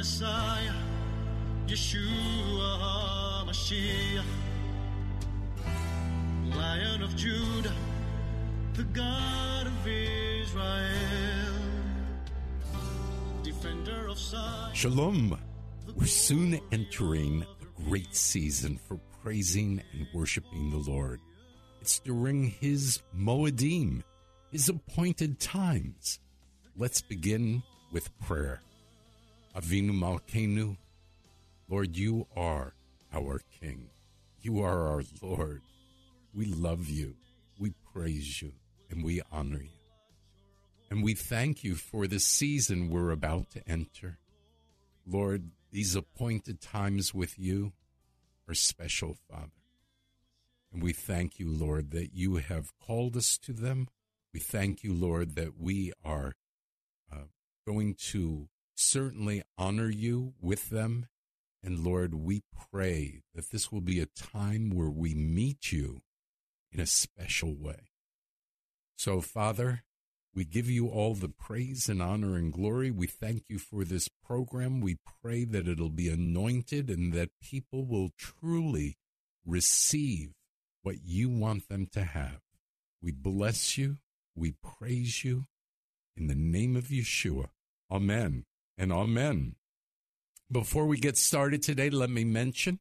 Messiah, Yeshua Lion of Judah, the God of Israel, defender of Zion. Shalom. We're soon entering a great season for praising and worshiping the Lord. It's during His Moedim, His appointed times. Let's begin with prayer. Avinu Malkeinu, Lord, you are our King. You are our Lord. We love you. We praise you and we honor you. And we thank you for the season we're about to enter. Lord, these appointed times with you are special, Father. And we thank you, Lord, that you have called us to them. We thank you, Lord, that we are uh, going to certainly honor you with them. And Lord, we pray that this will be a time where we meet you in a special way. So, Father, we give you all the praise and honor and glory. We thank you for this program. We pray that it'll be anointed and that people will truly receive what you want them to have. We bless you. We praise you. In the name of Yeshua. Amen and amen. Before we get started today, let me mention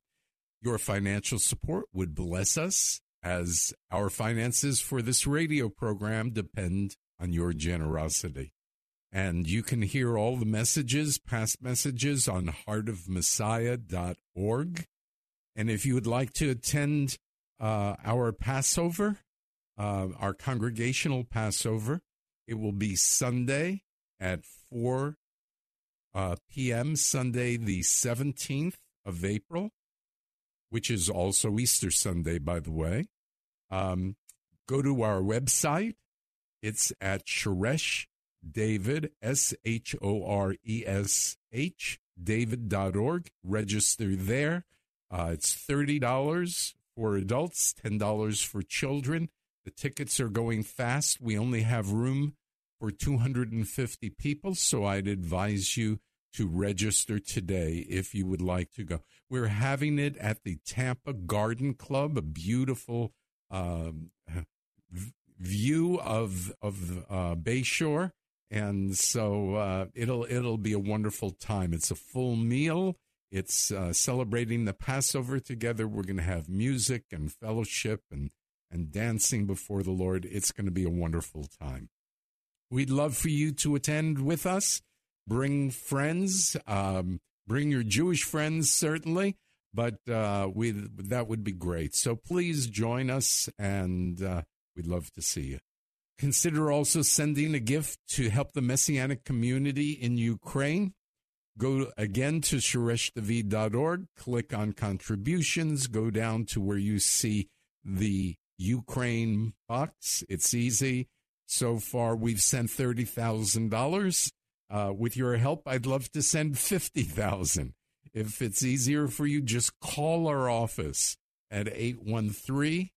your financial support would bless us as our finances for this radio program depend on your generosity. And you can hear all the messages, past messages on heartofmessiah.org. And if you would like to attend uh, our Passover, uh, our congregational Passover, it will be Sunday at 4 uh, p.m., Sunday, the 17th of April, which is also Easter Sunday, by the way. Um, go to our website. It's at Shoresh David, S H O R E S H, david.org. Register there. Uh, it's $30 for adults, $10 for children. The tickets are going fast. We only have room for 250 people, so I'd advise you to register today if you would like to go. We're having it at the Tampa Garden Club, a beautiful um, view of of uh, Bayshore, and so uh, it'll it'll be a wonderful time. It's a full meal. It's uh, celebrating the Passover together. We're going to have music and fellowship and and dancing before the Lord. It's going to be a wonderful time. We'd love for you to attend with us. Bring friends. Um, bring your Jewish friends, certainly but uh, we that would be great. So please join us, and uh, we'd love to see you. Consider also sending a gift to help the Messianic community in Ukraine. Go again to shoreshdavid.org, click on contributions, go down to where you see the Ukraine box. It's easy. So far, we've sent $30,000. Uh, with your help, I'd love to send 50000 if it's easier for you, just call our office at 813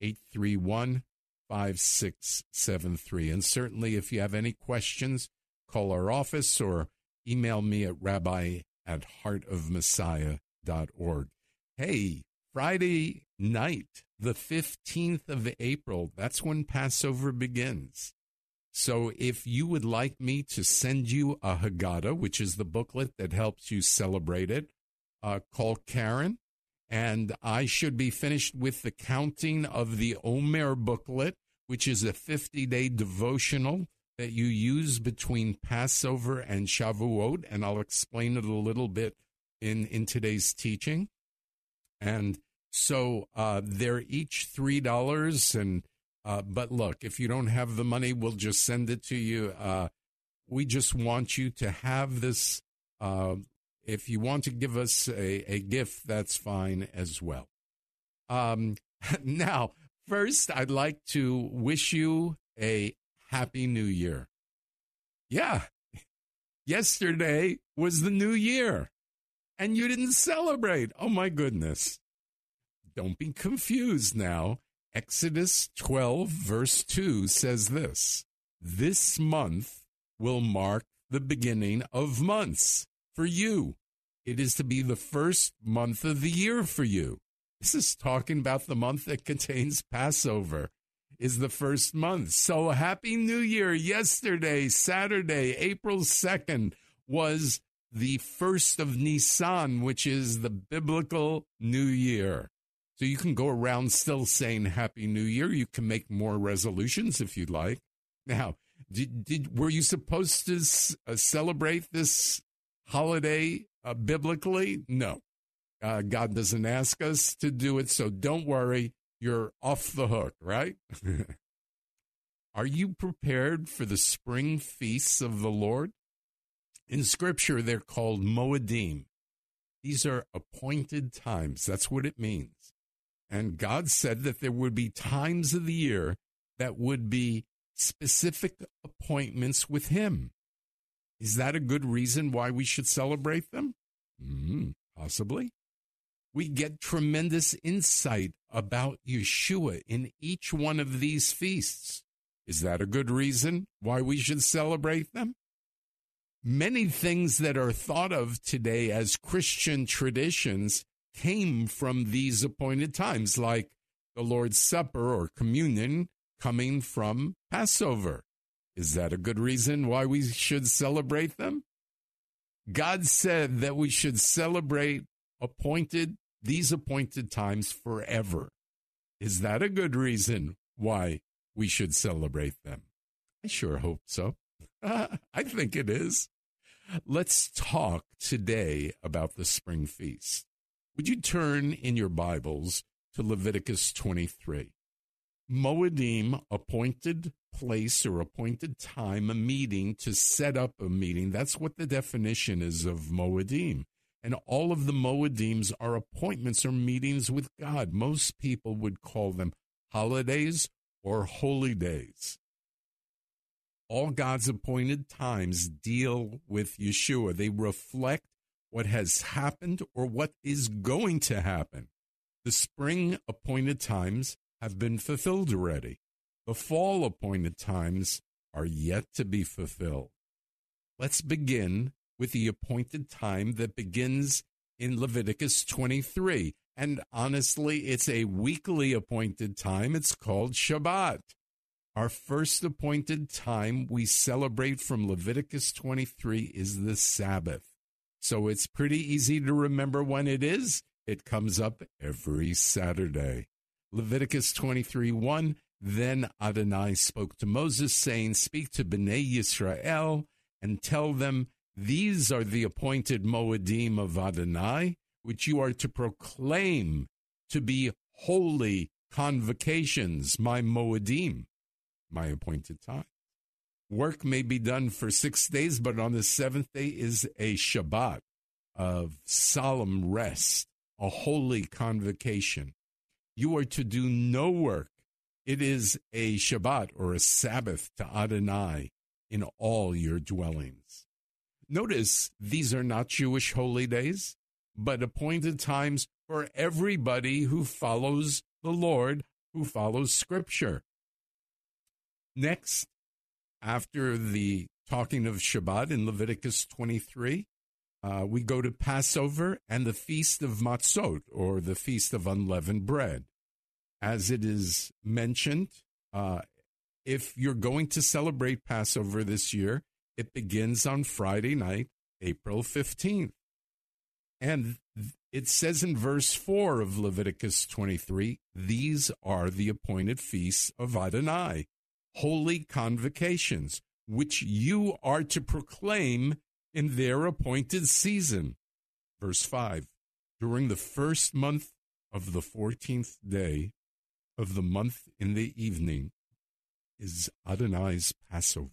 831 5673. And certainly, if you have any questions, call our office or email me at rabbi at heartofmessiah.org. Hey, Friday night, the 15th of April, that's when Passover begins. So if you would like me to send you a Haggadah, which is the booklet that helps you celebrate it, uh, call Karen. And I should be finished with the counting of the Omer booklet, which is a 50 day devotional that you use between Passover and Shavuot, and I'll explain it a little bit in, in today's teaching. And so uh, they're each three dollars, and uh, but look, if you don't have the money, we'll just send it to you. Uh, we just want you to have this. Uh, if you want to give us a, a gift, that's fine as well. Um, now, first, I'd like to wish you a happy new year. Yeah, yesterday was the new year, and you didn't celebrate. Oh, my goodness. Don't be confused now. Exodus 12, verse 2 says this This month will mark the beginning of months for you. It is to be the first month of the year for you. This is talking about the month that contains Passover, is the first month. So, Happy New Year. Yesterday, Saturday, April 2nd, was the first of Nisan, which is the biblical New Year. So you can go around still saying Happy New Year. You can make more resolutions if you'd like. Now, did, did were you supposed to uh, celebrate this holiday uh, biblically? No. Uh, God doesn't ask us to do it, so don't worry. You're off the hook, right? Are you prepared for the spring feasts of the Lord? In Scripture, they're called Moedim. These are appointed times. That's what it means. And God said that there would be times of the year that would be specific appointments with Him. Is that a good reason why we should celebrate them? Mm, possibly. We get tremendous insight about Yeshua in each one of these feasts. Is that a good reason why we should celebrate them? Many things that are thought of today as Christian traditions came from these appointed times, like the Lord's Supper or communion coming from Passover. Is that a good reason why we should celebrate them? God said that we should celebrate appointed these appointed times forever. Is that a good reason why we should celebrate them? I sure hope so. I think it is. Let's talk today about the spring feast. Would you turn in your Bibles to Leviticus 23? Moedim, appointed place or appointed time, a meeting to set up a meeting. That's what the definition is of Moedim. And all of the Moedims are appointments or meetings with God. Most people would call them holidays or holy days. All God's appointed times deal with Yeshua. They reflect what has happened or what is going to happen. The spring appointed times have been fulfilled already. The fall appointed times are yet to be fulfilled. Let's begin with the appointed time that begins in Leviticus 23. And honestly, it's a weekly appointed time. It's called Shabbat. Our first appointed time we celebrate from Leviticus 23 is the Sabbath. So it's pretty easy to remember when it is. It comes up every Saturday. Leviticus 23 1. Then Adonai spoke to Moses, saying, Speak to Bnei Yisrael and tell them, These are the appointed Moedim of Adonai, which you are to proclaim to be holy convocations, my Moedim, my appointed time. Work may be done for six days, but on the seventh day is a Shabbat of solemn rest, a holy convocation. You are to do no work. It is a Shabbat or a Sabbath to Adonai in all your dwellings. Notice these are not Jewish holy days, but appointed times for everybody who follows the Lord, who follows Scripture. Next, after the talking of Shabbat in Leviticus 23, uh, we go to Passover and the Feast of Matzot, or the Feast of Unleavened Bread. As it is mentioned, uh, if you're going to celebrate Passover this year, it begins on Friday night, April 15th. And it says in verse 4 of Leviticus 23 these are the appointed feasts of Adonai, holy convocations which you are to proclaim in their appointed season. Verse 5 During the first month of the 14th day of the month in the evening is Adonai's Passover.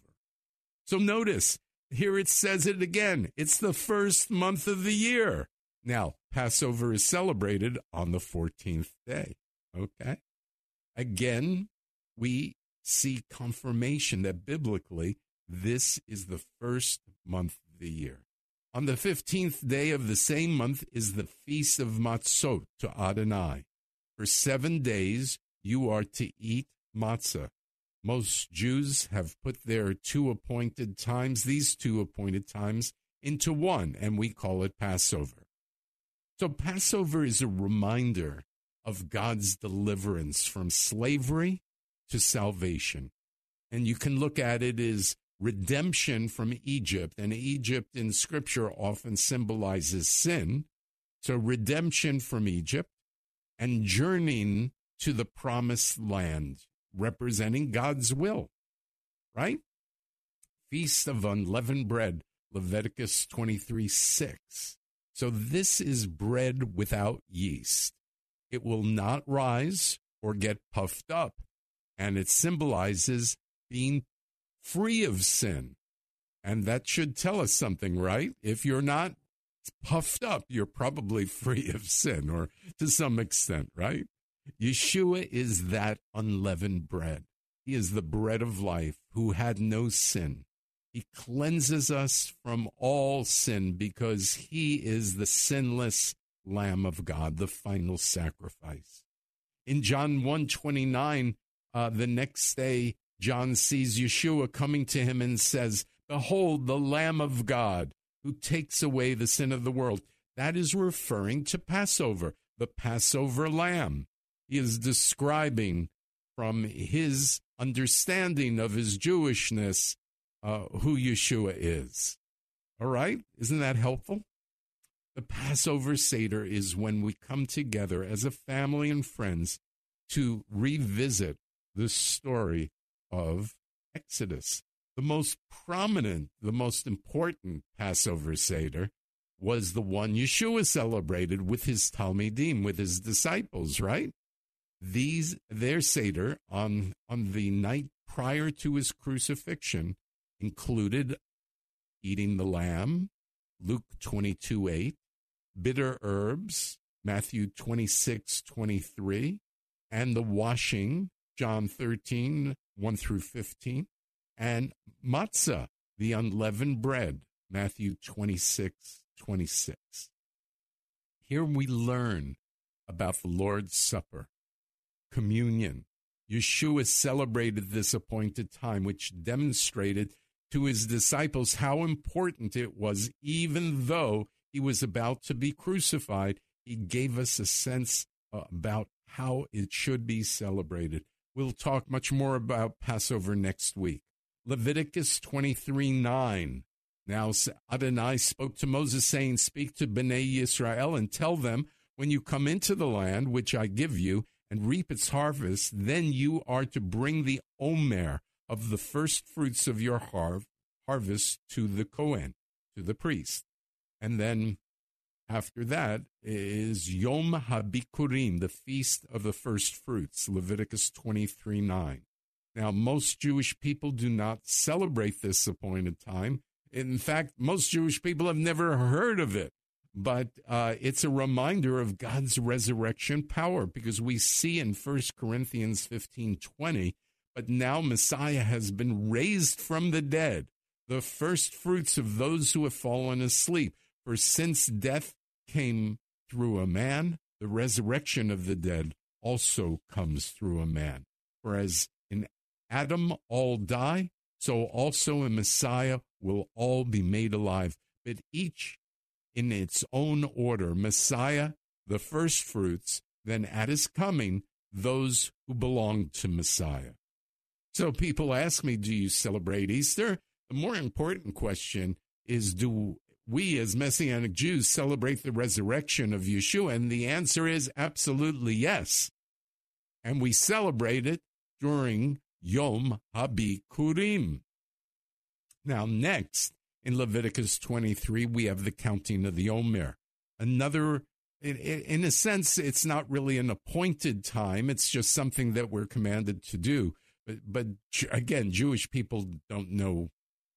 So notice, here it says it again. It's the first month of the year. Now, Passover is celebrated on the 14th day. Okay? Again, we see confirmation that biblically this is the first month of the year. On the 15th day of the same month is the feast of Matzot to Adonai. For seven days you are to eat matzah. Most Jews have put their two appointed times, these two appointed times, into one, and we call it Passover. So Passover is a reminder of God's deliverance from slavery to salvation. And you can look at it as redemption from Egypt. And Egypt in scripture often symbolizes sin. So redemption from Egypt and journeying to the promised land, representing God's will, right? Feast of unleavened bread, Leviticus 23 6. So this is bread without yeast. It will not rise or get puffed up. And it symbolizes being free of sin. And that should tell us something, right? If you're not puffed up, you're probably free of sin or to some extent, right? Yeshua is that unleavened bread. He is the bread of life who had no sin. He cleanses us from all sin because he is the sinless Lamb of God, the final sacrifice. In John 129, uh, the next day, John sees Yeshua coming to him and says, Behold, the Lamb of God who takes away the sin of the world. That is referring to Passover, the Passover lamb. He is describing from his understanding of his Jewishness uh, who Yeshua is. All right? Isn't that helpful? The Passover Seder is when we come together as a family and friends to revisit the story of Exodus. The most prominent, the most important Passover Seder was the one Yeshua celebrated with his Talmidim, with his disciples, right? These, their Seder on, on the night prior to his crucifixion included eating the lamb, Luke 22 8, bitter herbs, Matthew 26, 23, and the washing, John 13, 1 through 15, and matzah, the unleavened bread, Matthew 26, 26. Here we learn about the Lord's Supper, communion. Yeshua celebrated this appointed time, which demonstrated to his disciples how important it was, even though he was about to be crucified, he gave us a sense about how it should be celebrated. We'll talk much more about Passover next week. Leviticus 23 9. Now Adonai spoke to Moses, saying, Speak to Bnei Israel and tell them, when you come into the land which I give you and reap its harvest, then you are to bring the omer of the first fruits of your har- harvest to the Kohen, to the priest. And then after that is Yom HaBikurim, the feast of the first fruits, Leviticus 23 9. Now, most Jewish people do not celebrate this appointed time. In fact, most Jewish people have never heard of it. But uh, it's a reminder of God's resurrection power because we see in 1 Corinthians 15 20, but now Messiah has been raised from the dead, the first fruits of those who have fallen asleep. For since death came through a man, the resurrection of the dead also comes through a man. For as in Adam all die, so also in Messiah will all be made alive, but each in its own order. Messiah, the first fruits, then at his coming, those who belong to Messiah. So people ask me, do you celebrate Easter? The more important question is, do we as Messianic Jews celebrate the resurrection of Yeshua? And the answer is absolutely yes. And we celebrate it during Yom HaBikurim. Now, next in Leviticus 23, we have the counting of the Omer. Another, in, a sense, it's not really an appointed time, it's just something that we're commanded to do. But, but again, Jewish people don't know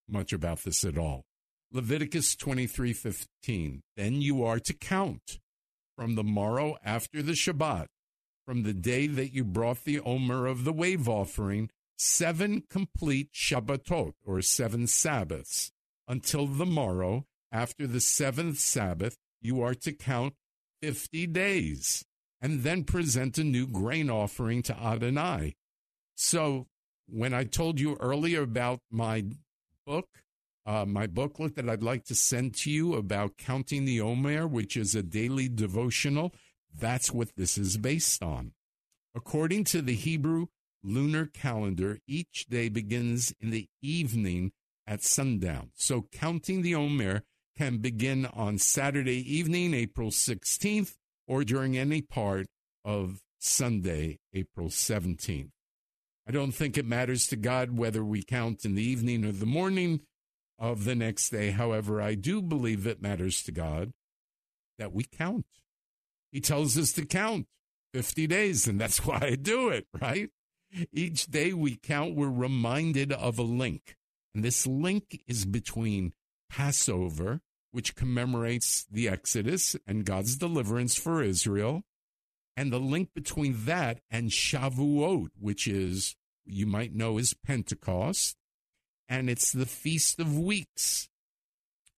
much about this at all. Leviticus 23:15 Then you are to count from the morrow after the Shabbat from the day that you brought the omer of the wave offering seven complete Shabbatot or seven Sabbaths until the morrow after the seventh Sabbath you are to count 50 days and then present a new grain offering to Adonai. So when I told you earlier about my book, uh, my booklet that I'd like to send to you about counting the Omer, which is a daily devotional, that's what this is based on. According to the Hebrew lunar calendar, each day begins in the evening at sundown. So counting the Omer can begin on Saturday evening, April 16th, or during any part of Sunday, April 17th. I don't think it matters to God whether we count in the evening or the morning of the next day. However, I do believe it matters to God that we count. He tells us to count 50 days, and that's why I do it, right? Each day we count, we're reminded of a link. And this link is between Passover, which commemorates the Exodus and God's deliverance for Israel, and the link between that and Shavuot, which is, you might know, is Pentecost, and it's the Feast of Weeks,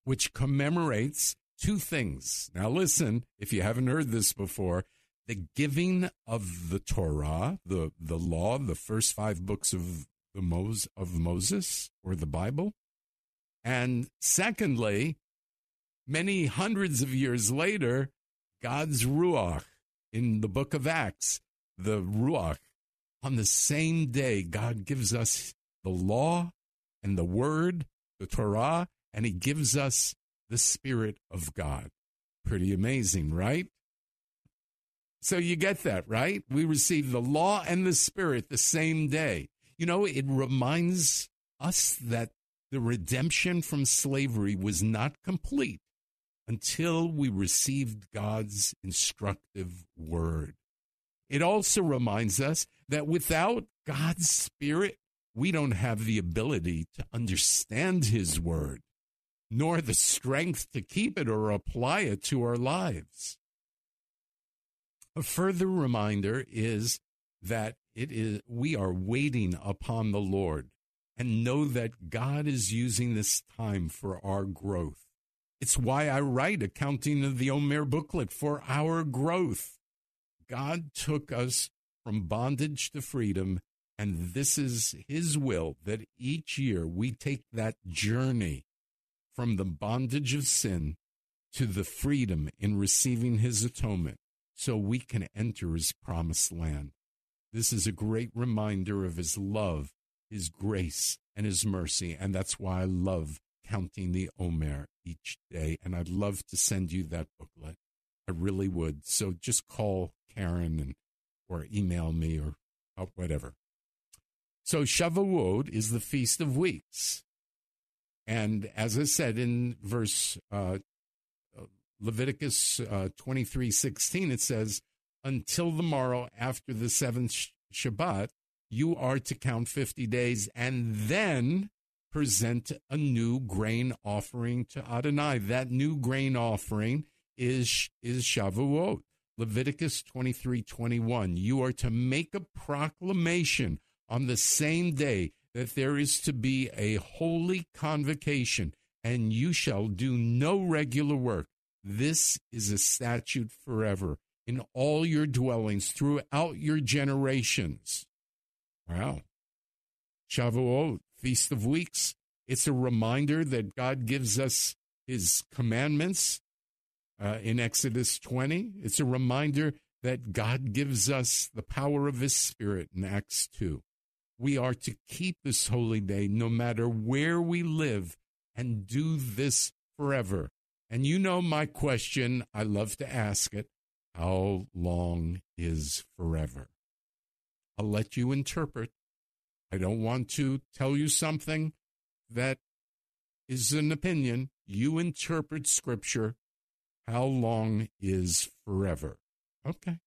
which commemorates two things. Now, listen, if you haven't heard this before, the giving of the Torah, the, the law, the first five books of the Mos- of Moses or the Bible. And secondly, many hundreds of years later, God's Ruach, in the book of Acts, the Ruach, on the same day, God gives us the law and the word, the Torah, and he gives us the Spirit of God. Pretty amazing, right? So you get that, right? We receive the law and the Spirit the same day. You know, it reminds us that the redemption from slavery was not complete until we received God's instructive word. It also reminds us that without God's Spirit, we don't have the ability to understand His word, nor the strength to keep it or apply it to our lives. A further reminder is that it is we are waiting upon the Lord and know that God is using this time for our growth. It's why I write Accounting of the Omer booklet for our growth. God took us from bondage to freedom, and this is His will that each year we take that journey from the bondage of sin to the freedom in receiving His atonement so we can enter His promised land. This is a great reminder of His love, His grace, and His mercy, and that's why I love counting the Omer each day. And I'd love to send you that booklet. I really would. So just call Karen and or email me or oh, whatever. So Shavuot is the Feast of Weeks. And as I said in verse uh, Leviticus uh, 23 16, it says, Until the morrow after the seventh Shabbat, you are to count 50 days and then present a new grain offering to Adonai. That new grain offering is, is Shavuot. Leviticus 23 21. You are to make a proclamation on the same day that there is to be a holy convocation, and you shall do no regular work. This is a statute forever in all your dwellings throughout your generations. Wow. Shavuot, Feast of Weeks. It's a reminder that God gives us his commandments uh, in Exodus 20. It's a reminder that God gives us the power of his spirit in Acts 2. We are to keep this holy day no matter where we live and do this forever. And you know my question, I love to ask it how long is forever? I'll let you interpret. I don't want to tell you something that is an opinion. You interpret scripture. How long is forever? Okay.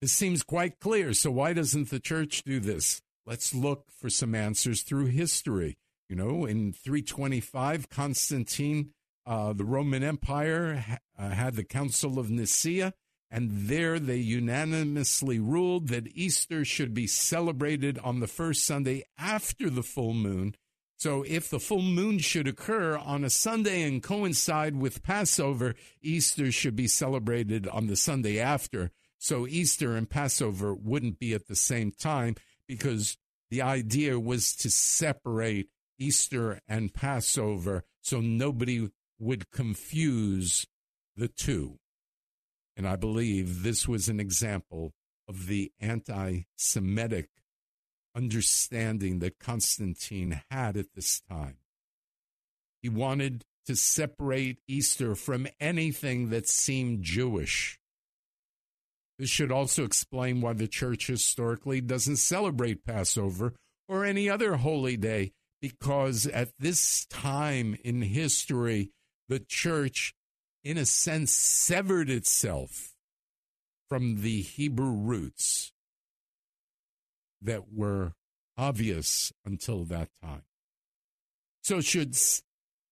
This seems quite clear. So why doesn't the church do this? Let's look for some answers through history. You know, in 325, Constantine, uh, the Roman Empire, ha- uh, had the Council of Nicaea, and there they unanimously ruled that Easter should be celebrated on the first Sunday after the full moon. So if the full moon should occur on a Sunday and coincide with Passover, Easter should be celebrated on the Sunday after. So Easter and Passover wouldn't be at the same time because the idea was to separate Easter and Passover so nobody would confuse the two. And I believe this was an example of the anti Semitic understanding that Constantine had at this time. He wanted to separate Easter from anything that seemed Jewish. This should also explain why the church historically doesn't celebrate Passover or any other holy day, because at this time in history, the church, in a sense, severed itself from the Hebrew roots that were obvious until that time. So, should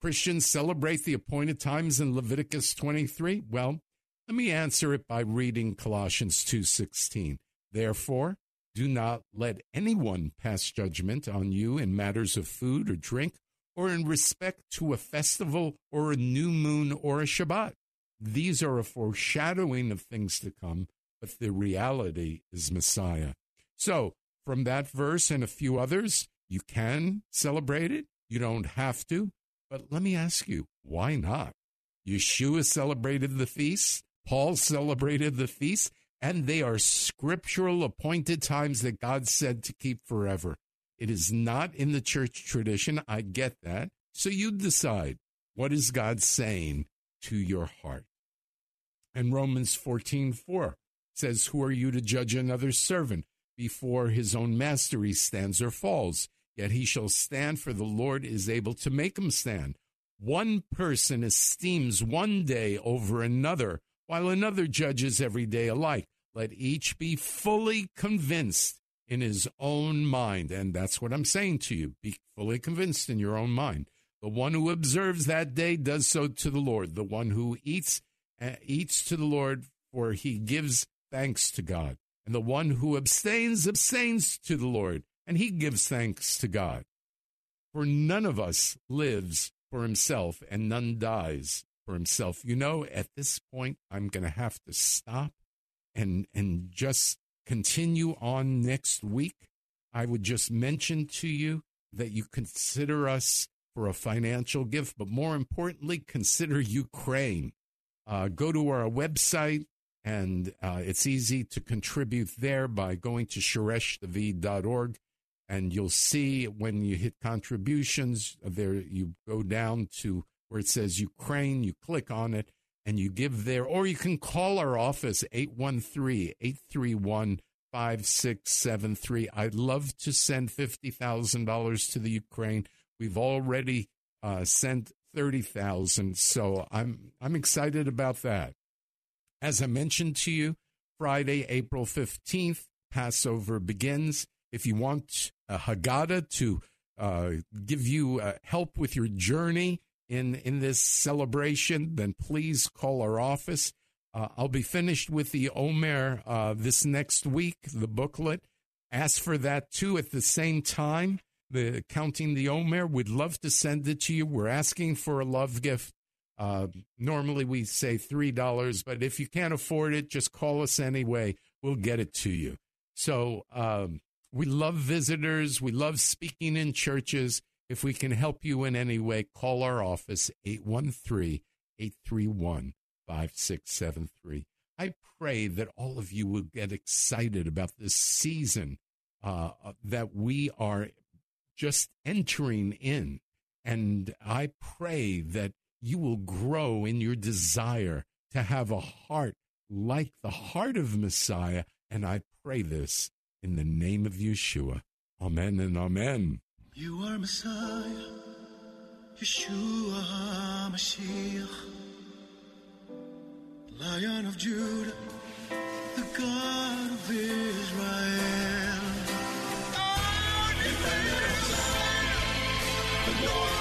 Christians celebrate the appointed times in Leviticus 23? Well, let me answer it by reading Colossians 2:16. Therefore, do not let anyone pass judgment on you in matters of food or drink or in respect to a festival or a new moon or a Shabbat. These are a foreshadowing of things to come, but the reality is Messiah. So, from that verse and a few others, you can celebrate it. You don't have to. But let me ask you, why not? Yeshua celebrated the feast. Paul celebrated the feast, and they are scriptural appointed times that God said to keep forever. It is not in the church tradition. I get that. So you decide what is God saying to your heart. And Romans 14 4 says, Who are you to judge another servant? Before his own master he stands or falls. Yet he shall stand, for the Lord is able to make him stand. One person esteems one day over another, while another judges every day alike. Let each be fully convinced in his own mind. And that's what I'm saying to you. Be fully convinced in your own mind. The one who observes that day does so to the Lord. The one who eats, uh, eats to the Lord, for he gives thanks to God. And the one who abstains, abstains to the Lord, and he gives thanks to God. For none of us lives for himself, and none dies for himself. You know, at this point, I'm going to have to stop and and just continue on next week. I would just mention to you that you consider us for a financial gift, but more importantly, consider Ukraine. Uh, go to our website, and uh, it's easy to contribute there by going to shoreshdavid.org. And you'll see when you hit contributions, there you go down to where it says Ukraine, you click on it, and you give there, or you can call our office 813 831 5673. I'd love to send $50,000 to the Ukraine. We've already uh, sent 30,000, so I'm I'm excited about that. As I mentioned to you, Friday, April 15th, Passover begins. If you want a Haggadah to uh, give you uh, help with your journey in in this celebration, then please call our office. Uh, I'll be finished with the Omer uh, this next week, the booklet. Ask for that too at the same time. The counting the Omer, we'd love to send it to you. We're asking for a love gift. Uh, normally we say three dollars, but if you can't afford it, just call us anyway. We'll get it to you. So um, we love visitors. We love speaking in churches. If we can help you in any way, call our office 813 831 5673. I pray that all of you will get excited about this season uh, that we are just entering in. And I pray that you will grow in your desire to have a heart like the heart of Messiah. And I pray this in the name of Yeshua. Amen and amen. You are Messiah, Yeshua Mashiach, Lion of Judah, the God of Israel. The Lord.